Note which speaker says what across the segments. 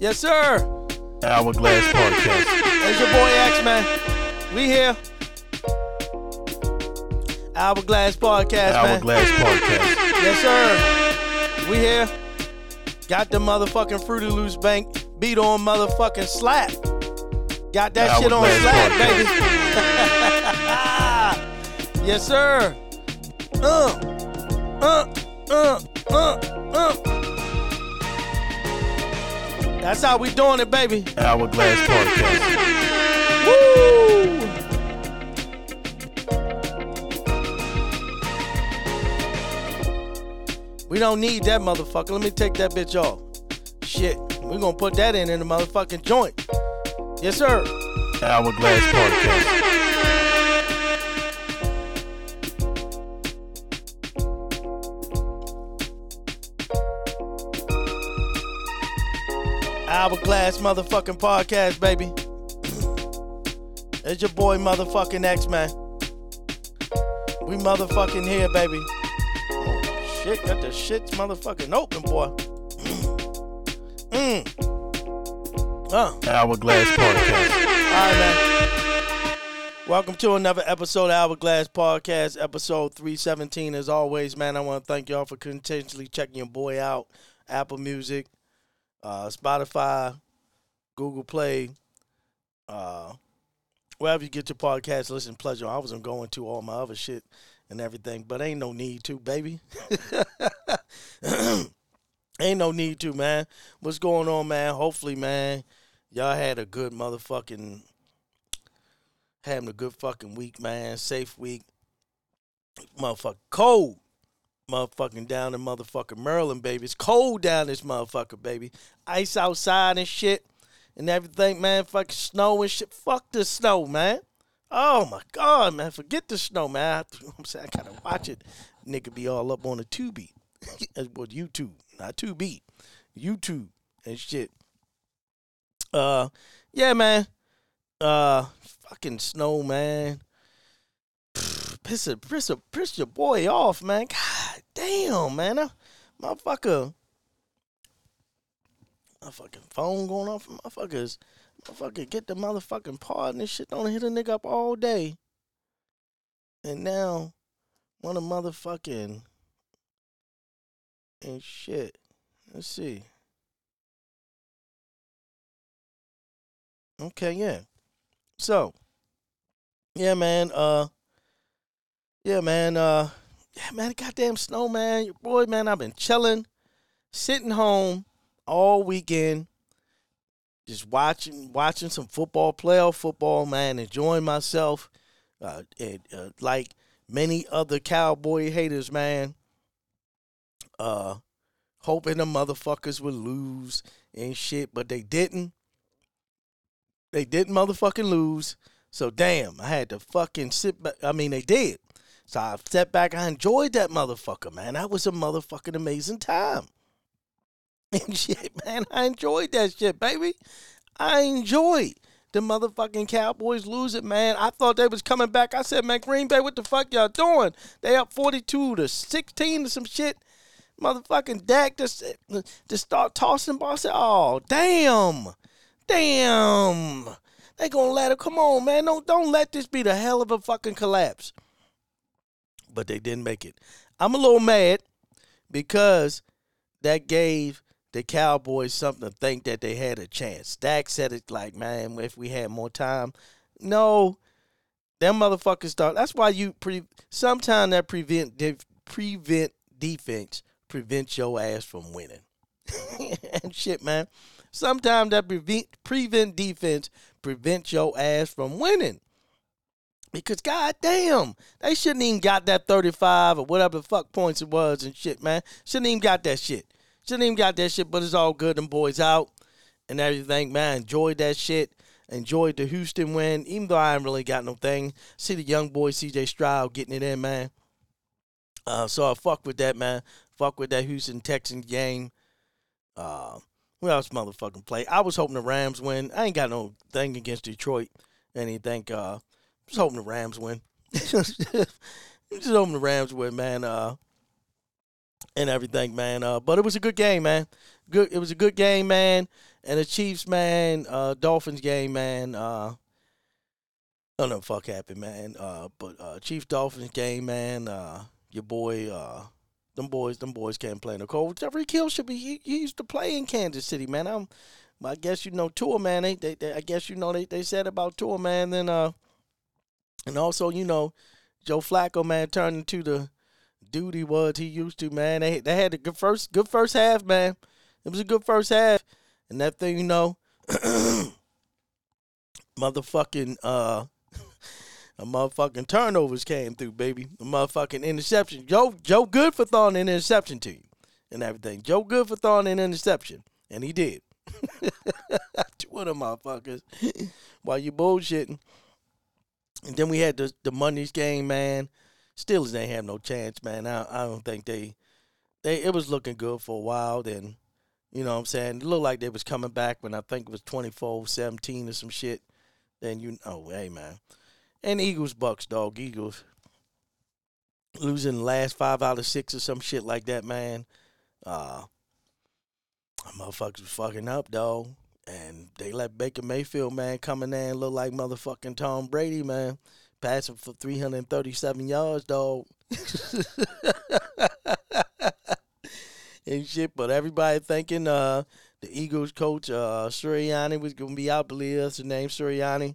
Speaker 1: Yes, sir.
Speaker 2: Hourglass Podcast.
Speaker 1: It's your boy X Man. We here. Hourglass Podcast, man.
Speaker 2: Hourglass Podcast.
Speaker 1: Yes, sir. We here. Got the motherfucking Fruity Loops Bank beat on motherfucking slap. Got that shit on slap, baby. yes, sir. Uh, uh, uh, uh, uh. That's how we doing it, baby.
Speaker 2: Hourglass Podcast.
Speaker 1: Woo! We don't need that motherfucker. Let me take that bitch off. Shit. We're gonna put that in in the motherfucking joint. Yes, sir.
Speaker 2: Hourglass Podcast.
Speaker 1: Hourglass motherfucking podcast, baby. It's your boy motherfucking X-Man. We motherfucking here, baby. Oh shit, got the shit's motherfucking open, boy. mm. Uh.
Speaker 2: Hourglass Podcast.
Speaker 1: All right, man. Welcome to another episode of Hourglass Podcast, episode 317. As always, man, I want to thank y'all for continuously checking your boy out. Apple Music, uh, Spotify, Google Play, uh, wherever you get your podcast, listen pleasure. I wasn't going to all my other shit and everything, but ain't no need to, baby. ain't no need to, man. What's going on, man? Hopefully, man, y'all had a good motherfucking having a good fucking week, man. Safe week. Motherfucker cold. Motherfucking down in motherfucking Maryland, baby. It's cold down this motherfucker, baby. Ice outside and shit and everything, man. Fucking snow and shit. Fuck the snow, man. Oh my god, man. Forget the snow, man. I, I'm saying I gotta watch it. Nigga be all up on the Tubi. well, YouTube, not two Tubi. YouTube and shit. Uh, yeah, man. Uh, fucking snow, man. Piss it, piss it, piss your boy off, man. God damn, man. I, motherfucker. Motherfucking phone going off, motherfuckers. Motherfucker, get the motherfucking pod and this shit. Don't hit a nigga up all day. And now, want a motherfucking and shit. Let's see. Okay, yeah. So, yeah, man. Uh, yeah, man. Uh, yeah, man. Goddamn snow, man. Your boy, man. I've been chilling, sitting home all weekend, just watching, watching some football, playoff football, man. Enjoying myself. Uh, and, uh, like many other cowboy haters, man. Uh, hoping the motherfuckers would lose and shit, but they didn't. They didn't motherfucking lose. So damn, I had to fucking sit back. I mean, they did. So I sat back. I enjoyed that motherfucker, man. That was a motherfucking amazing time. And shit, man, I enjoyed that shit, baby. I enjoyed the motherfucking Cowboys losing, man. I thought they was coming back. I said, man, Green Bay, what the fuck y'all doing? They up 42 to 16 or some shit. Motherfucking Dak just, just start tossing ball. I said, oh, damn. Damn. They gonna let it. Come on, man. Don't don't let this be the hell of a fucking collapse. But they didn't make it. I'm a little mad because that gave the Cowboys something to think that they had a chance. Dak said it like, man, if we had more time. No, them motherfuckers thought that's why you pre sometimes that prevent de- prevent defense prevents your ass from winning. and shit, man. Sometimes that prevent prevent defense prevents your ass from winning. Because goddamn, they shouldn't even got that 35 or whatever the fuck points it was and shit, man. Shouldn't even got that shit. Shouldn't even got that shit, but it's all good. Them boys out and everything, man. Enjoyed that shit. Enjoyed the Houston win, even though I ain't really got no thing. See the young boy CJ Stroud getting it in, man. Uh, so I fuck with that, man. Fuck with that Houston Texans game. Uh, who else motherfucking play? I was hoping the Rams win. I ain't got no thing against Detroit. Anything. Uh, just hoping the Rams win. just hoping the Rams win, man. Uh, and everything, man. Uh, but it was a good game, man. good. It was a good game, man. And the Chiefs, man, uh, Dolphins game, man. Uh, I don't know fuck happened, man. Uh, but uh, Chiefs Dolphins game, man. Uh, your boy, uh, them boys, them boys can't play cold. Tyreek Hill should be. He, he used to play in Kansas City, man. I'm. I guess you know Tua, man. They, they, they I guess you know they, they said about Tua, man. Then uh, and also you know, Joe Flacco, man, turned into the dude he was he used to, man. They they had a good first good first half, man. It was a good first half, and that thing, you know, motherfucking uh. A motherfucking turnovers came through, baby. A motherfucking interception. Joe Joe good for throwing an interception to you and everything. Joe good for throwing an interception. And he did. Two of them motherfuckers. While you bullshitting. And then we had the the Mondays game, man. Steelers ain't have no chance, man. I I don't think they they it was looking good for a while. Then, you know what I'm saying? It looked like they was coming back when I think it was 24-17 or some shit. Then you oh hey man. And Eagles Bucks, dog. Eagles losing the last five out of six or some shit like that, man. Uh motherfuckers was fucking up, dog. And they let Baker Mayfield, man, come in there and look like motherfucking Tom Brady, man. Passing for 337 yards, dog. and shit, but everybody thinking uh the Eagles coach uh Sirianni was gonna be out, believe that's the name Sirianni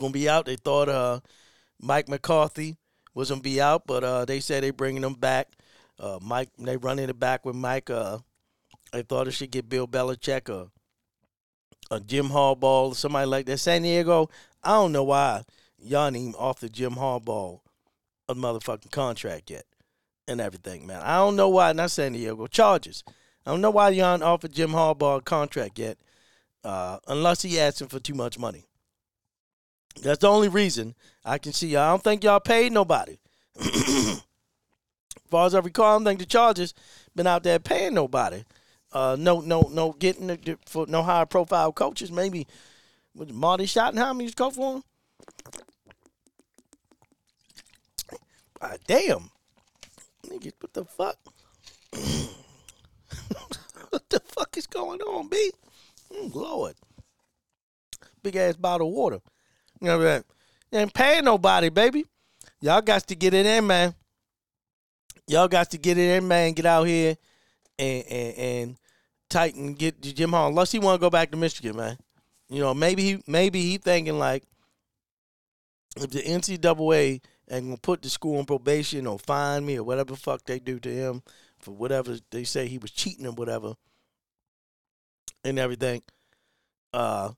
Speaker 1: gonna be out. They thought uh, Mike McCarthy was gonna be out, but uh, they said they bringing him back. Uh, Mike, they running it back with Mike. Uh, they thought it should get Bill Belichick or a Jim Harbaugh, somebody like that. San Diego, I don't know why y'all ain't even off the Jim Harbaugh a motherfucking contract yet and everything, man. I don't know why. Not San Diego Chargers. I don't know why y'all ain't offered Jim Harbaugh a contract yet, uh, unless he asking for too much money. That's the only reason I can see. I don't think y'all paid nobody. as far as I recall, I don't think the Chargers been out there paying nobody. Uh, no, no, no, getting the, for no higher profile coaches. Maybe was Marty Schottenheimer used to coach for him. Uh, damn, nigga, what the fuck? what the fuck is going on, B? Mm, Lord, big ass bottle of water. You know what I'm saying? Ain't paying nobody, baby. Y'all got to get it in, man. Y'all got to get it in, man. Get out here and and, and tighten get Jim Hall. Unless he want to go back to Michigan, man. You know, maybe he maybe he thinking like if the NCAA ain't gonna put the school on probation or fine me or whatever the fuck they do to him for whatever they say he was cheating or whatever and everything. Uh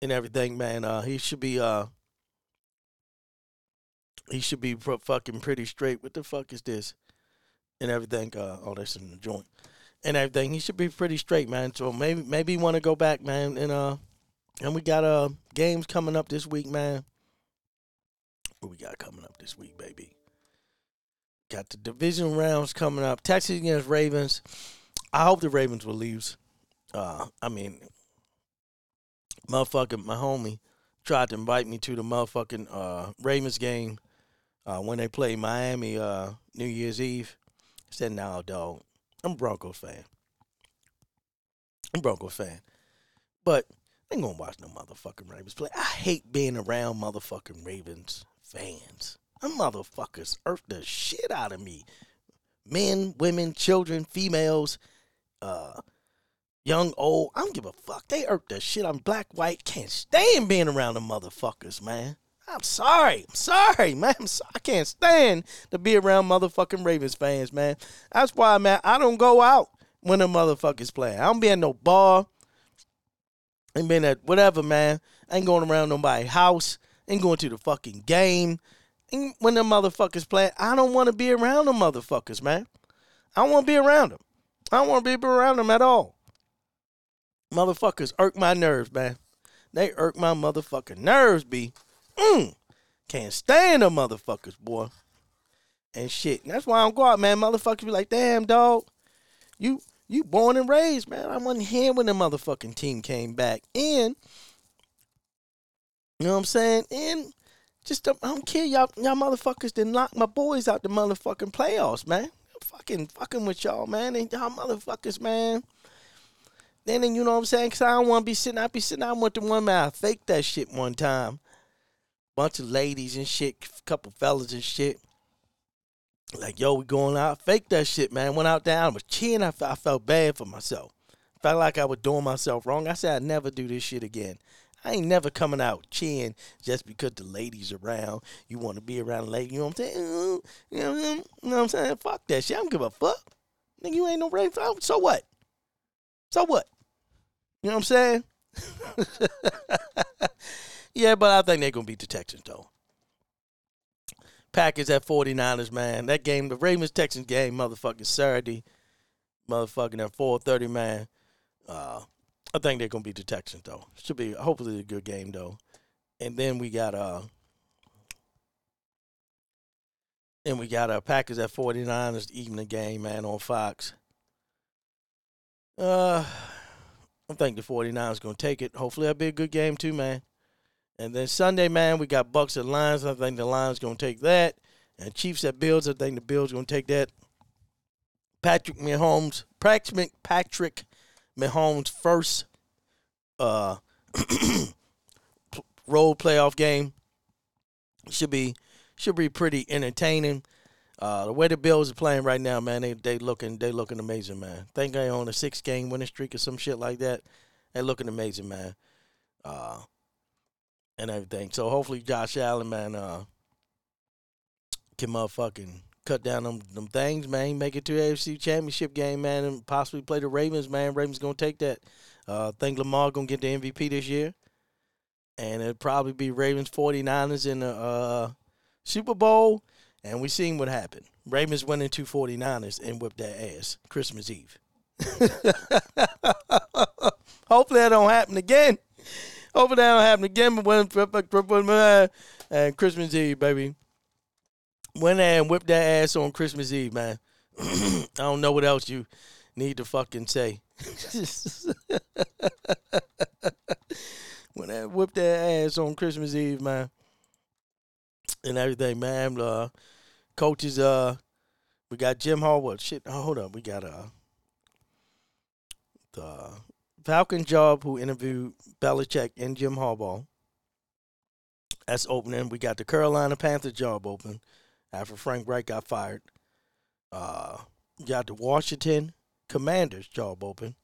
Speaker 1: and everything, man. Uh, he should be uh, he should be fucking pretty straight. What the fuck is this? And everything. Uh, oh, that's in the joint. And everything. He should be pretty straight, man. So maybe maybe want to go back, man. And uh, and we got uh games coming up this week, man. What we got coming up this week, baby? Got the division rounds coming up. Texas against Ravens. I hope the Ravens will lose. Uh, I mean, motherfucking my homie tried to invite me to the motherfucking uh, Ravens game uh, when they played Miami uh, New Year's Eve. I said, "No, dog, I'm a Broncos fan. I'm a Broncos fan, but I ain't gonna watch no motherfucking Ravens play. I hate being around motherfucking Ravens fans. Them motherfuckers irk the shit out of me. Men, women, children, females, uh, young, old. I don't give a fuck. They irk the shit. I'm black, white. Can't stand being around them motherfuckers, man. I'm sorry. I'm sorry, man. I'm so, I can't stand to be around motherfucking Ravens fans, man. That's why, man, I don't go out when the motherfuckers play. I don't be at no bar. Ain't been at whatever, man. Ain't going around nobody's house. Ain't going to the fucking game. And when the motherfuckers play, I don't want to be around them motherfuckers, man. I don't want to be around them. I don't want to be around them at all. Motherfuckers irk my nerves, man. They irk my motherfucking nerves, B. Mm. Can't stand them motherfuckers, boy. And shit. And that's why I don't go out, man. Motherfuckers be like, damn, dog. You you born and raised, man. I wasn't here when the motherfucking team came back. And you know what I'm saying? And just I don't care, y'all y'all motherfuckers didn't lock my boys out the motherfucking playoffs, man. fucking fucking with y'all, man. And y'all motherfuckers, man. Then, then you know what I'm saying? Cause I don't want to be sitting. I be sitting. I went to one man. I faked that shit one time. Bunch of ladies and shit, couple fellas and shit. Like, yo, we going out. Fake that shit, man. Went out there. I was cheering. I, I felt bad for myself. Felt like I was doing myself wrong. I said I'd never do this shit again. I ain't never coming out cheering just because the ladies around. You want to be around a lady. You know what I'm saying? You know, you know what I'm saying? Fuck that shit. I don't give a fuck. Nigga, you ain't no rape. So what? So what? You know what I'm saying? yeah, but I think they're going to beat the Texans, though. Packers at 49ers, man. That game, the Ravens Texans game, motherfucking Saturday, motherfucking at 4:30, man. Uh, I think they're gonna beat the Texans though. Should be hopefully a good game though. And then we got uh, and we got uh Packers at 49ers evening game, man, on Fox. Uh, I think the 49ers gonna take it. Hopefully that'll be a good game too, man. And then Sunday, man, we got Bucks and Lions. I think the Lions gonna take that. And Chiefs at Bills. I think the Bills gonna take that. Patrick Mahomes, Patrick Patrick Mahomes' first uh role playoff game should be should be pretty entertaining. Uh, the way the Bills are playing right now, man, they they looking they looking amazing, man. Think they on a six game winning streak or some shit like that. They looking amazing, man. Uh, and everything. So hopefully Josh Allen, man, uh, can motherfucking cut down them them things, man. Make it to AFC Championship game, man, and possibly play the Ravens, man. Ravens gonna take that. Uh, think Lamar gonna get the MVP this year, and it'll probably be Ravens 49ers in the uh, Super Bowl. And we seen what happened. Ravens went into 49ers and whipped their ass Christmas Eve. Hopefully that don't happen again. Hopefully that happen again. But when and Christmas Eve, baby, went there and whipped that ass on Christmas Eve, man. I don't know what else you need to fucking say. when I whipped that ass on Christmas Eve, man, and everything, man. Uh, coaches, uh, we got Jim Harbaugh. Shit, hold up, we got uh the Falcon job who interviewed Belichick and Jim Harbaugh. That's opening. We got the Carolina Panthers job open after Frank Reich got fired. Uh, got the Washington Commanders job open.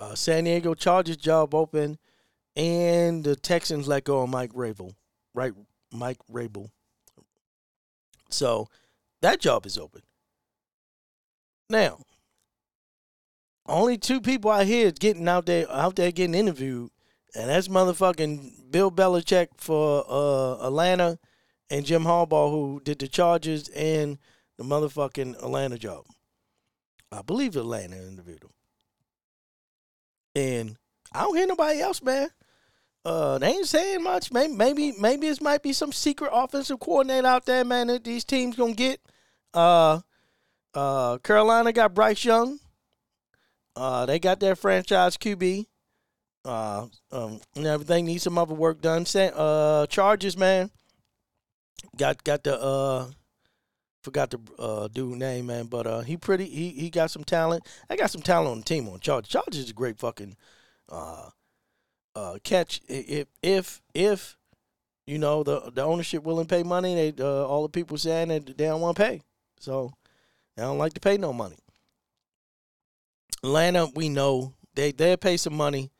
Speaker 1: Uh, San Diego Chargers job open, and the Texans let go of Mike Vrabel, right? Mike Vrabel. So that job is open. Now, only two people out here getting out there out there getting interviewed, and that's motherfucking Bill Belichick for uh, Atlanta and Jim Harbaugh who did the Chargers and the motherfucking Atlanta job. I believe Atlanta interviewed him. And I don't hear nobody else, man. Uh, they ain't saying much. Maybe, maybe, maybe it might be some secret offensive coordinator out there, man. That these teams gonna get. Uh, uh, Carolina got Bryce Young. Uh, they got their franchise QB. Uh, um, and everything needs some other work done. Uh, Chargers, man. Got got the uh, forgot the uh dude name, man, but uh, he pretty he he got some talent. I got some talent on the team on Chargers. Charges is a great fucking uh uh catch if if if you know the the ownership willing to pay money. They uh, all the people saying that they don't want to pay, so they don't like to pay no money. Atlanta, we know they they pay some money.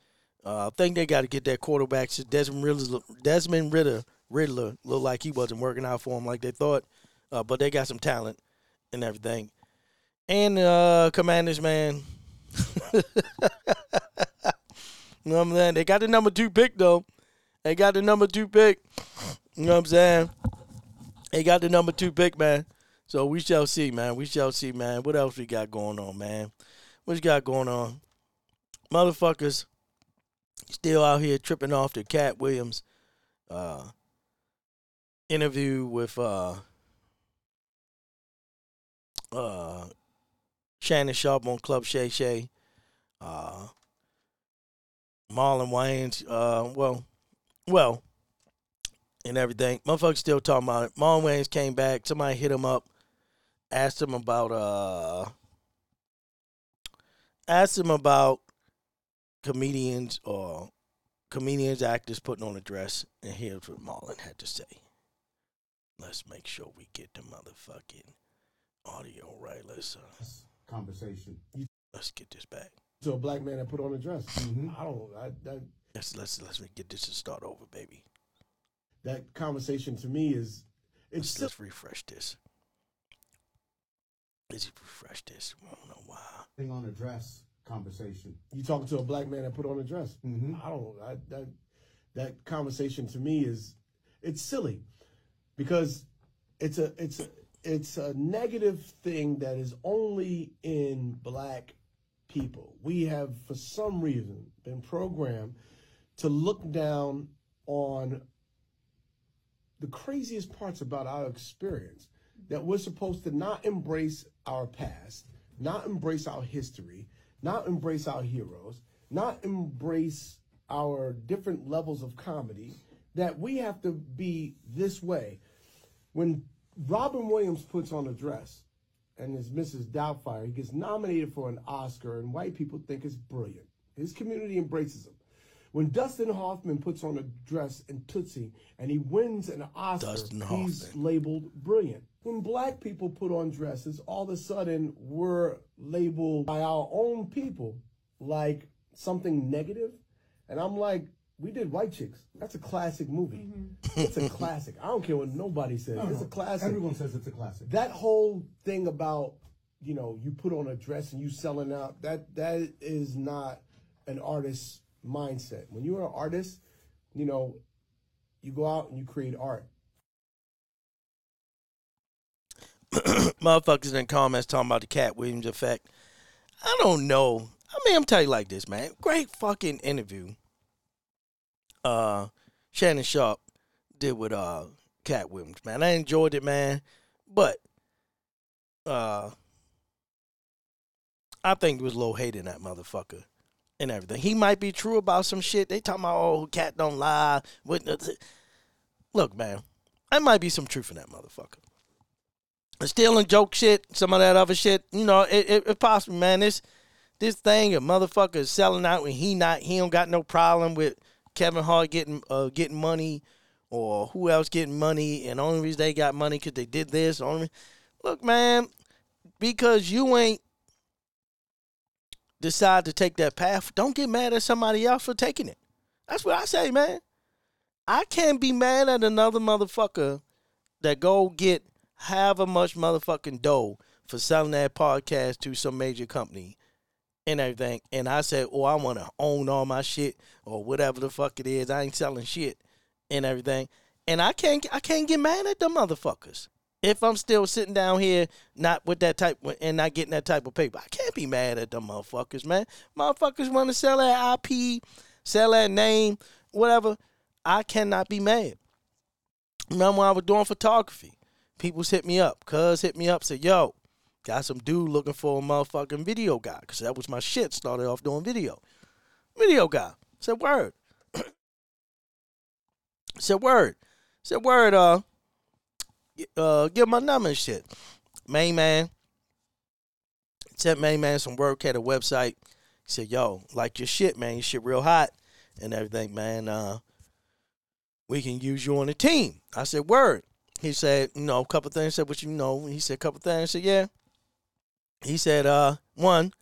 Speaker 1: Uh, I think they got to get that quarterback. Desmond Ridder, Desmond Ridder, Riddler looked like he wasn't working out for them like they thought, uh, but they got some talent and everything. And uh, Commanders, man. you know what I'm saying? They got the number two pick though. They got the number two pick. You know what I'm saying? They got the number two pick, man. So we shall see, man. We shall see, man. What else we got going on, man? What you got going on? Motherfuckers still out here tripping off the Katt Williams uh, interview with uh, uh, Shannon Sharpe on Club Shay Shay. Uh, Marlon Wayans, uh, well, well, and everything. Motherfuckers still talking about it. Marlon Wayans came back. Somebody hit him up asked him about uh asked him about comedians or comedians actors putting on a dress and here's what Marlon had to say. Let's make sure we get the motherfucking audio right. Let's uh,
Speaker 3: conversation.
Speaker 1: Let's get this back.
Speaker 4: to a black man that put on a dress.
Speaker 3: Mhm.
Speaker 4: I don't. I, that
Speaker 1: Let's let's let's get this to start over, baby.
Speaker 4: that conversation to me is it's
Speaker 1: Let's,
Speaker 4: still
Speaker 1: let's refresh this. Let's refresh this. I don't know why.
Speaker 3: thing on a dress conversation.
Speaker 4: you talking to a black man that put on a dress.
Speaker 3: Mhm.
Speaker 4: I don't. I, that that conversation to me is it's silly because it's a it's a it's a negative thing that is only in black people. We have for some reason been programmed to look down on the craziest parts about our experience that we're supposed to not embrace our past, not embrace our history, not embrace our heroes, not embrace our different levels of comedy, that we have to be this way. When Robin Williams puts on a dress and is Mrs. Doubtfire, he gets nominated for an Oscar, and white people think it's brilliant. His community embraces him. When Dustin Hoffman puts on a dress in Tootsie and he wins an Oscar, he's labeled brilliant. When black people put on dresses, all of a sudden we're labeled by our own people like something negative. And I'm like, we did White Chicks. That's a classic movie. Mm-hmm. It's a classic. I don't care what nobody says.
Speaker 3: No,
Speaker 4: it's
Speaker 3: no,
Speaker 4: a classic
Speaker 3: Everyone says it's a classic.
Speaker 4: that whole thing about you know you put on a dress and you selling out that that is not an artist's mindset when you're an artist you know you go out and you create art
Speaker 1: Motherfuckers in comments talking about the Katt Williams effect. I don't know. I mean, I'm telling you like this, man. Great fucking interview. Uh, Shannon Sharpe did with uh Katt Williams, man. I enjoyed it, man. But uh, I think it was low hating that motherfucker and everything. He might be true about some shit. They talking about oh, Katt don't lie. Look, man, there might be some truth in that motherfucker stealing joke shit, some of that other shit. You know, it, it, it possible, man. This this thing, a motherfucker is selling out when he not he don't got no problem with Kevin Hart getting uh getting money or who else getting money, and only reason they got money because they did this. Only look, man, because you ain't decide to take that path. Don't get mad at somebody else for taking it. That's what I say, man. I can't be mad at another motherfucker that go get however much motherfucking dough for selling that podcast to some major company and everything. And I said, oh, I want to own all my shit or whatever the fuck it is. I ain't selling shit and everything. And I can't, I can't get mad at them motherfuckers. If I'm still sitting down here, not with that type and not getting that type of paper, I can't be mad at them motherfuckers, man. Motherfuckers want to sell that IP, sell that name, whatever. I cannot be mad. Remember when I was doing photography? People's hit me up. Cuz hit me up, said, yo, got some dude looking for a motherfucking video guy. Cause that was my shit. Started off doing video. Video guy. Said word. said word. Said word, uh, uh, give my number and shit. Main man. Sent main man some work, had a website. He said, yo, like your shit, man. Your shit real hot and everything, man. Uh, we can use you on the team. I said, word. He said, you know, a couple things. Said, what you know? He said, a couple things. I said, yeah. He said, uh, one,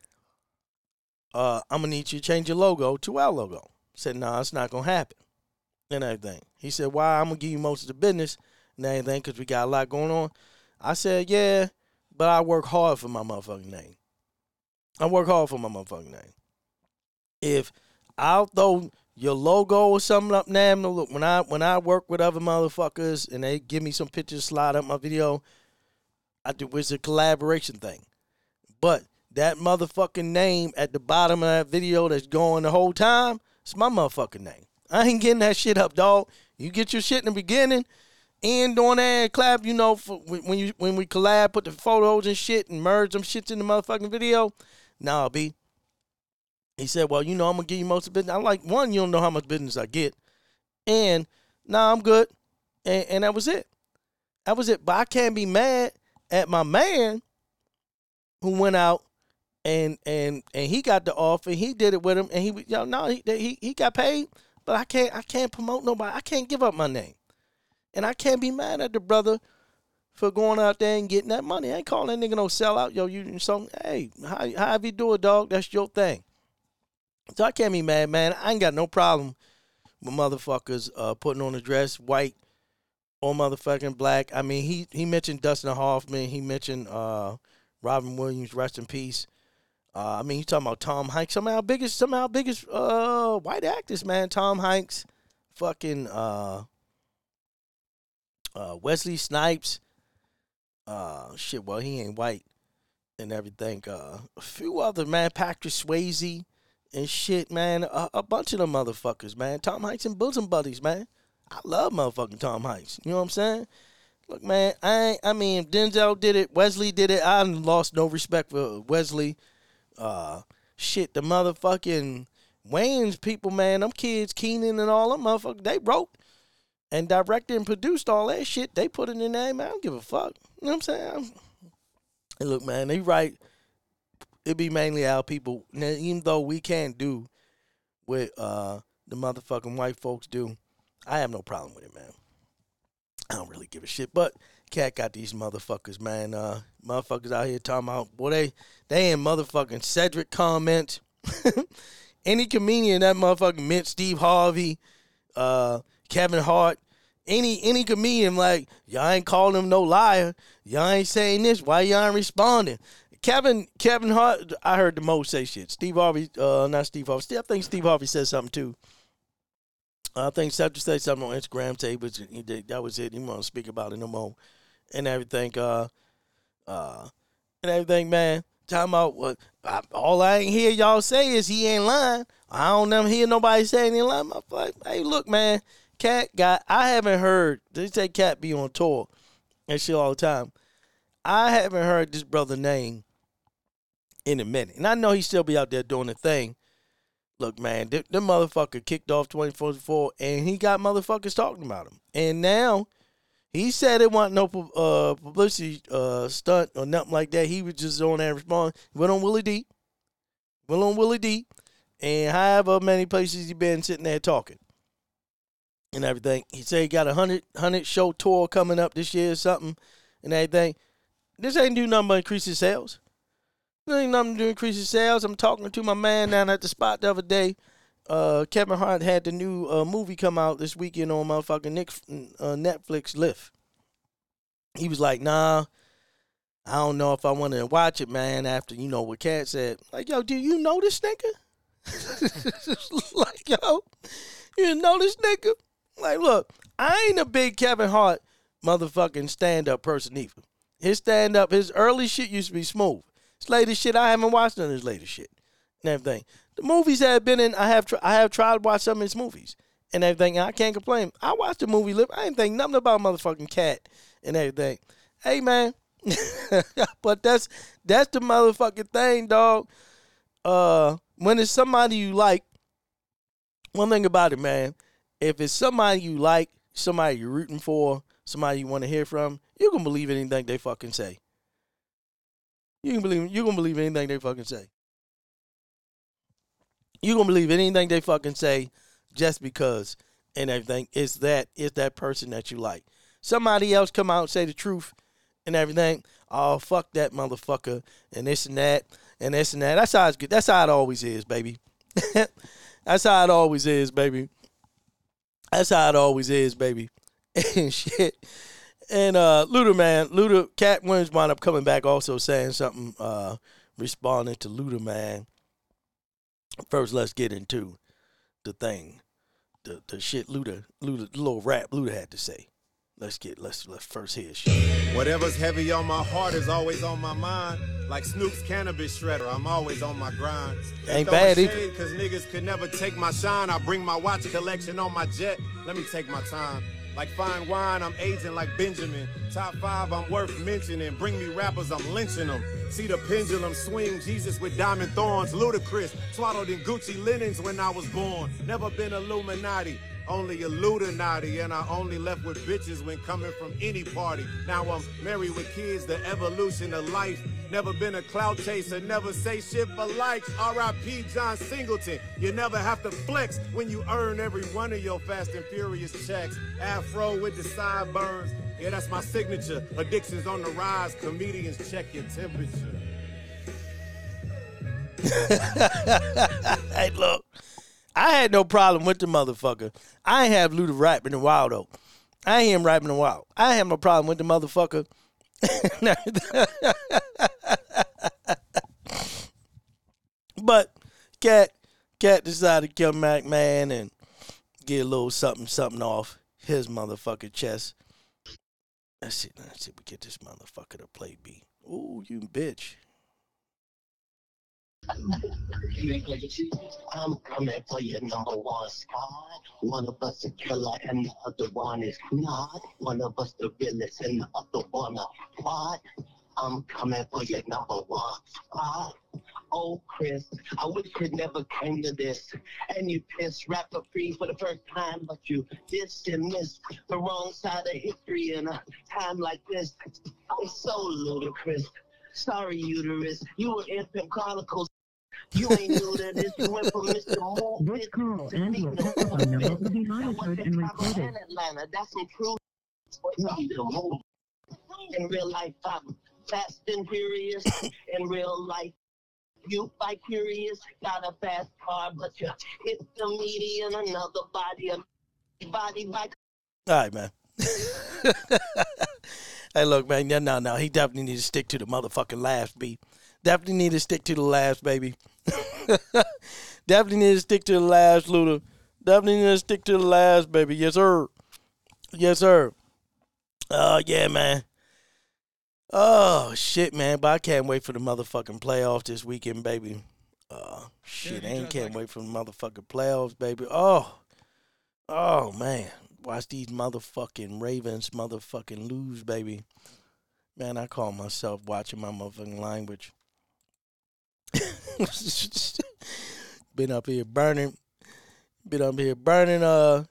Speaker 1: uh, I'm gonna need you to change your logo to our logo. I said, no, nah, it's not gonna happen. And everything. He said, why? I'm gonna give you most of the business and everything because we got a lot going on. I said, yeah, but I work hard for my motherfucking name. I work hard for my motherfucking name. If I'll throw your logo or something up now. Look, when I when I work with other motherfuckers and they give me some pictures, slide up my video, I do it's a collaboration thing. But that motherfucking name at the bottom of that video that's going the whole time, it's my motherfucking name. I ain't getting that shit up, dog. You get your shit in the beginning, and on that clap, you know, for, when you when we collab, put the photos and shit and merge them shits in the motherfucking video. Nah, B. He said, Well, you know, I'm gonna give you most of the business. I'm like, one, you don't know how much business I get. And nah, I'm good. And, and that was it. That was it. But I can't be mad at my man who went out and and and he got the offer. He did it with him, and he yo no he he he got paid, but I can't I can't promote nobody. I can't give up my name, and I can't be mad at the brother for going out there and getting that money. I ain't calling that nigga no sellout. Yo, you so hey how however you do it, dog. That's your thing. So I can't be mad, man. I ain't got no problem with motherfuckers uh, putting on a dress, white or motherfucking black. I mean, he he mentioned Dustin Hoffman. He mentioned uh, Robin Williams, rest in peace. Uh, I mean, he's talking about Tom Hanks. Some of our biggest, some of our biggest uh, white actors, man. Tom Hanks, fucking uh, uh, Wesley Snipes. Uh, shit. Well, he ain't white and everything. Uh, a few other man, Patrick Swayze and shit, man. A, a bunch of them motherfuckers, man. Tom Hanks and bosom buddies, man. I love motherfucking Tom Hanks. You know what I'm saying? Look, man, I I mean, Denzel did it, Wesley did it. I lost no respect for Wesley. Uh, shit, the motherfucking Wayne's people, man, them kids, Keenen and all them motherfuckers, they wrote and directed and produced all that shit. They put in there, man. I don't give a fuck. You know what I'm saying? And look, man, they write. It be mainly our people. Now, even though we can't do what uh, the motherfucking white folks do, I have no problem with it, man. I don't really give a shit. But cat got these motherfuckers, man. Uh, motherfuckers out here talking about boy, they they in motherfucking Cedric comments. Any comedian that motherfucking meant Steve Harvey, uh, Kevin Hart, any any comedian like y'all ain't calling him no liar. Y'all ain't saying this. Why y'all ain't responding? Kevin Kevin Hart, I heard the most say shit. Steve Harvey, uh, not Steve Harvey. I think Steve Harvey said something too. I think Cedric said something on Instagram. Say, but that was it. He want to speak about it no more, and everything. Uh, uh, and everything, man. Talking about what? I, all I ain't hear y'all say is he ain't lying. I don't never hear nobody saying he lying. I'm like, hey, look, man. Katt got. I haven't heard. They say Katt be on tour and shit all the time. I haven't heard this brother name in a minute, and I know he still be out there doing the thing. Look, man, the, the motherfucker kicked off 2044, and he got motherfuckers talking about him. And now he said it wasn't no uh, publicity uh, stunt or nothing like that. He was just on there responding. Went on Willie D. Went on Willie D. And however many places he been sitting there talking and everything. He said he got a hundred hundred show tour coming up this year or something and everything. This ain't do nothing but increase his sales. This ain't nothing to increase his sales. I'm talking to my man down at the spot the other day. Uh, Kevin Hart had the new uh, movie come out this weekend on motherfucking Nick, uh, Netflix Lift. He was like, nah, I don't know if I want to watch it, man, after, you know, what Katt said. Like, yo, do you know this nigga? like, yo, you know this nigga? Like, look, I ain't a big Kevin Hart motherfucking stand up person either. His stand up, his early shit used to be smooth. His latest shit, I haven't watched none of his latest shit and everything. The movies that have been in, I have tr- I have tried to watch some of his movies and everything. And I can't complain. I watched the movie Lip. I ain't think nothing about motherfucking cat and everything. Hey man, but that's that's the motherfucking thing, dog. Uh, when it's somebody you like, one thing about it, man, if it's somebody you like, somebody you're rooting for, somebody you want to hear from, you can believe anything they fucking say. You can believe you can believe anything they fucking say. You gonna believe anything they fucking say just because and everything is that is that person that you like. Somebody else come out and say the truth and everything. Oh fuck that motherfucker and this and that and this and that. That's how it's good. That's how it always is, baby. That's how it always is, baby. That's how it always is, baby. and shit. And uh Luda man, Luda Katt Williams wound up coming back also saying something, uh, responding to Luda man. First let's get into the thing. The the shit Luda Luda the little rap Luda had to say. Let's get let's let's first hear shit.
Speaker 5: Whatever's heavy on my heart is always on my mind. Like Snoop's cannabis shredder, I'm always on my grind.
Speaker 1: Ain't bad either.
Speaker 5: Cause niggas could never take my shine. I bring my watch collection on my jet. Let me take my time. Like fine wine, I'm aging like Benjamin. Top five, I'm worth mentioning. Bring me rappers, I'm lynching them. See the pendulum swing, Jesus with diamond thorns, ludicrous. Swaddled in Gucci linens when I was born. Never been Illuminati. Only Illuminati, and I only left with bitches when coming from any party. Now I'm married with kids, the evolution of life. Never been a clout chaser, never say shit for likes. R.I.P. John Singleton. You never have to flex when you earn every one of your fast and furious checks. Afro with the sideburns. Yeah, that's my signature. Addictions on the rise. Comedians check your temperature.
Speaker 1: hey, look, I had no problem with the motherfucker. I ain't have Luda rapping in a while though. I ain't him rapping in a while. I ain't have no problem with the motherfucker. but Katt, Katt decided to come back, man, and get a little something, something off his motherfucking chest. Let's see, let's see we get this motherfucker to play B. Ooh, you bitch.
Speaker 6: I'm coming for your number one spot. One of us a killer and the other one is not. One of us the realest and the other one a quad. I'm coming for your number one squad. Oh, Chris, I wish it never came to this. And you pissed rapper free for the first time, but you dissed and missed the wrong side of history in a time like this. I'm so ludicrous. Sorry, uterus. You were in Pimp Chronicles. You ain't new to this. You went from Mr. Moore.
Speaker 7: This call and your telephone number will be monitored and recorded.
Speaker 6: Atlanta. That's some true. In real life, I'm fast and furious. In real life, you fight curious. Got a fast car, but you hit the median. Another body, a body by
Speaker 1: All right, man. hey, look, man. No, no, no. He definitely need to stick to the motherfucking last B. Definitely need to stick to the last, baby. definitely need to stick to the last, Luda. Definitely need to stick to the last, baby. Yes, sir. Yes, sir. Oh, yeah, man. Oh, shit, man. But I can't wait for the motherfucking playoffs this weekend, baby. Uh, shit, I ain't can't wait for the motherfucking playoffs, baby. Oh, oh, man. Watch these motherfucking Ravens motherfucking lose, baby. Man, I call myself watching my motherfucking language. Been up here burning. Been up here burning, uh,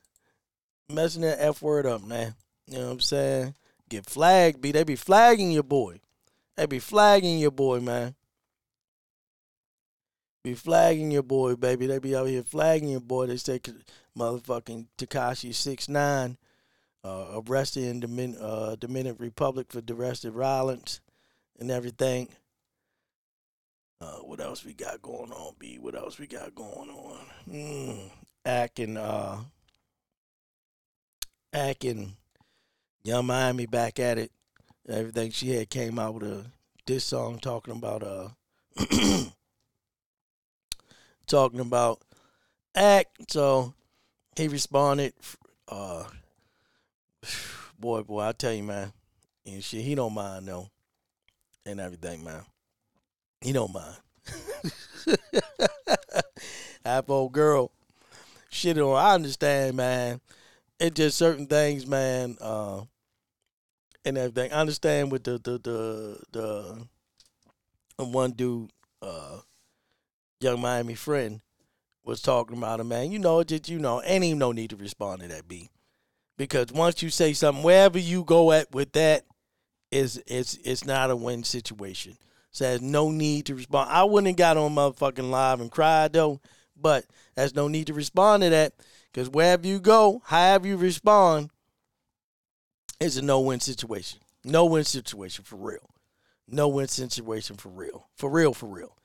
Speaker 1: messing that F word up, man. You know what I'm saying? Get flagged, B. They be flagging your boy. They be flagging your boy, man. Be flagging your boy, baby. They be out here flagging your boy. They say motherfucking Tekashi six nine uh, arrested in Domin- uh, Dominican Republic for domestic violence and everything. Uh, what else we got going on, B? What else we got going on? Mm, acting, uh, acting, Yung Miami back at it. Everything she had came out with a this song talking about uh, talking about act. So he responded, uh, boy, boy, I tell you, man, and shit, he don't mind though, and everything, man. He don't mind. Half old girl, shit. On, I understand, man. It just certain things, man, uh, and everything. I understand with the the the the, the one dude, uh, Yung Miami friend, was talking about him, man. You know, just you know, ain't even no need to respond to that, B because once you say something, wherever you go at with that, is it's it's not a win situation. So there's no need to respond. I wouldn't have got on motherfucking live and cried though, but there's no need to respond to that because wherever you go, however you respond, it's a no win situation. No win situation for real. No win situation for real. For real, for real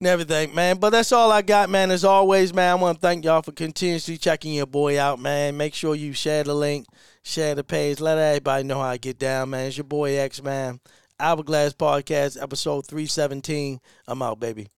Speaker 1: and everything, man. But that's all I got, man. As always, man, I want to thank y'all for continuously checking your boy out, man. Make sure you share the link, share the page, let everybody know how I get down, man. It's your boy X, man. Hourglass Podcast, episode 317. I'm out, baby.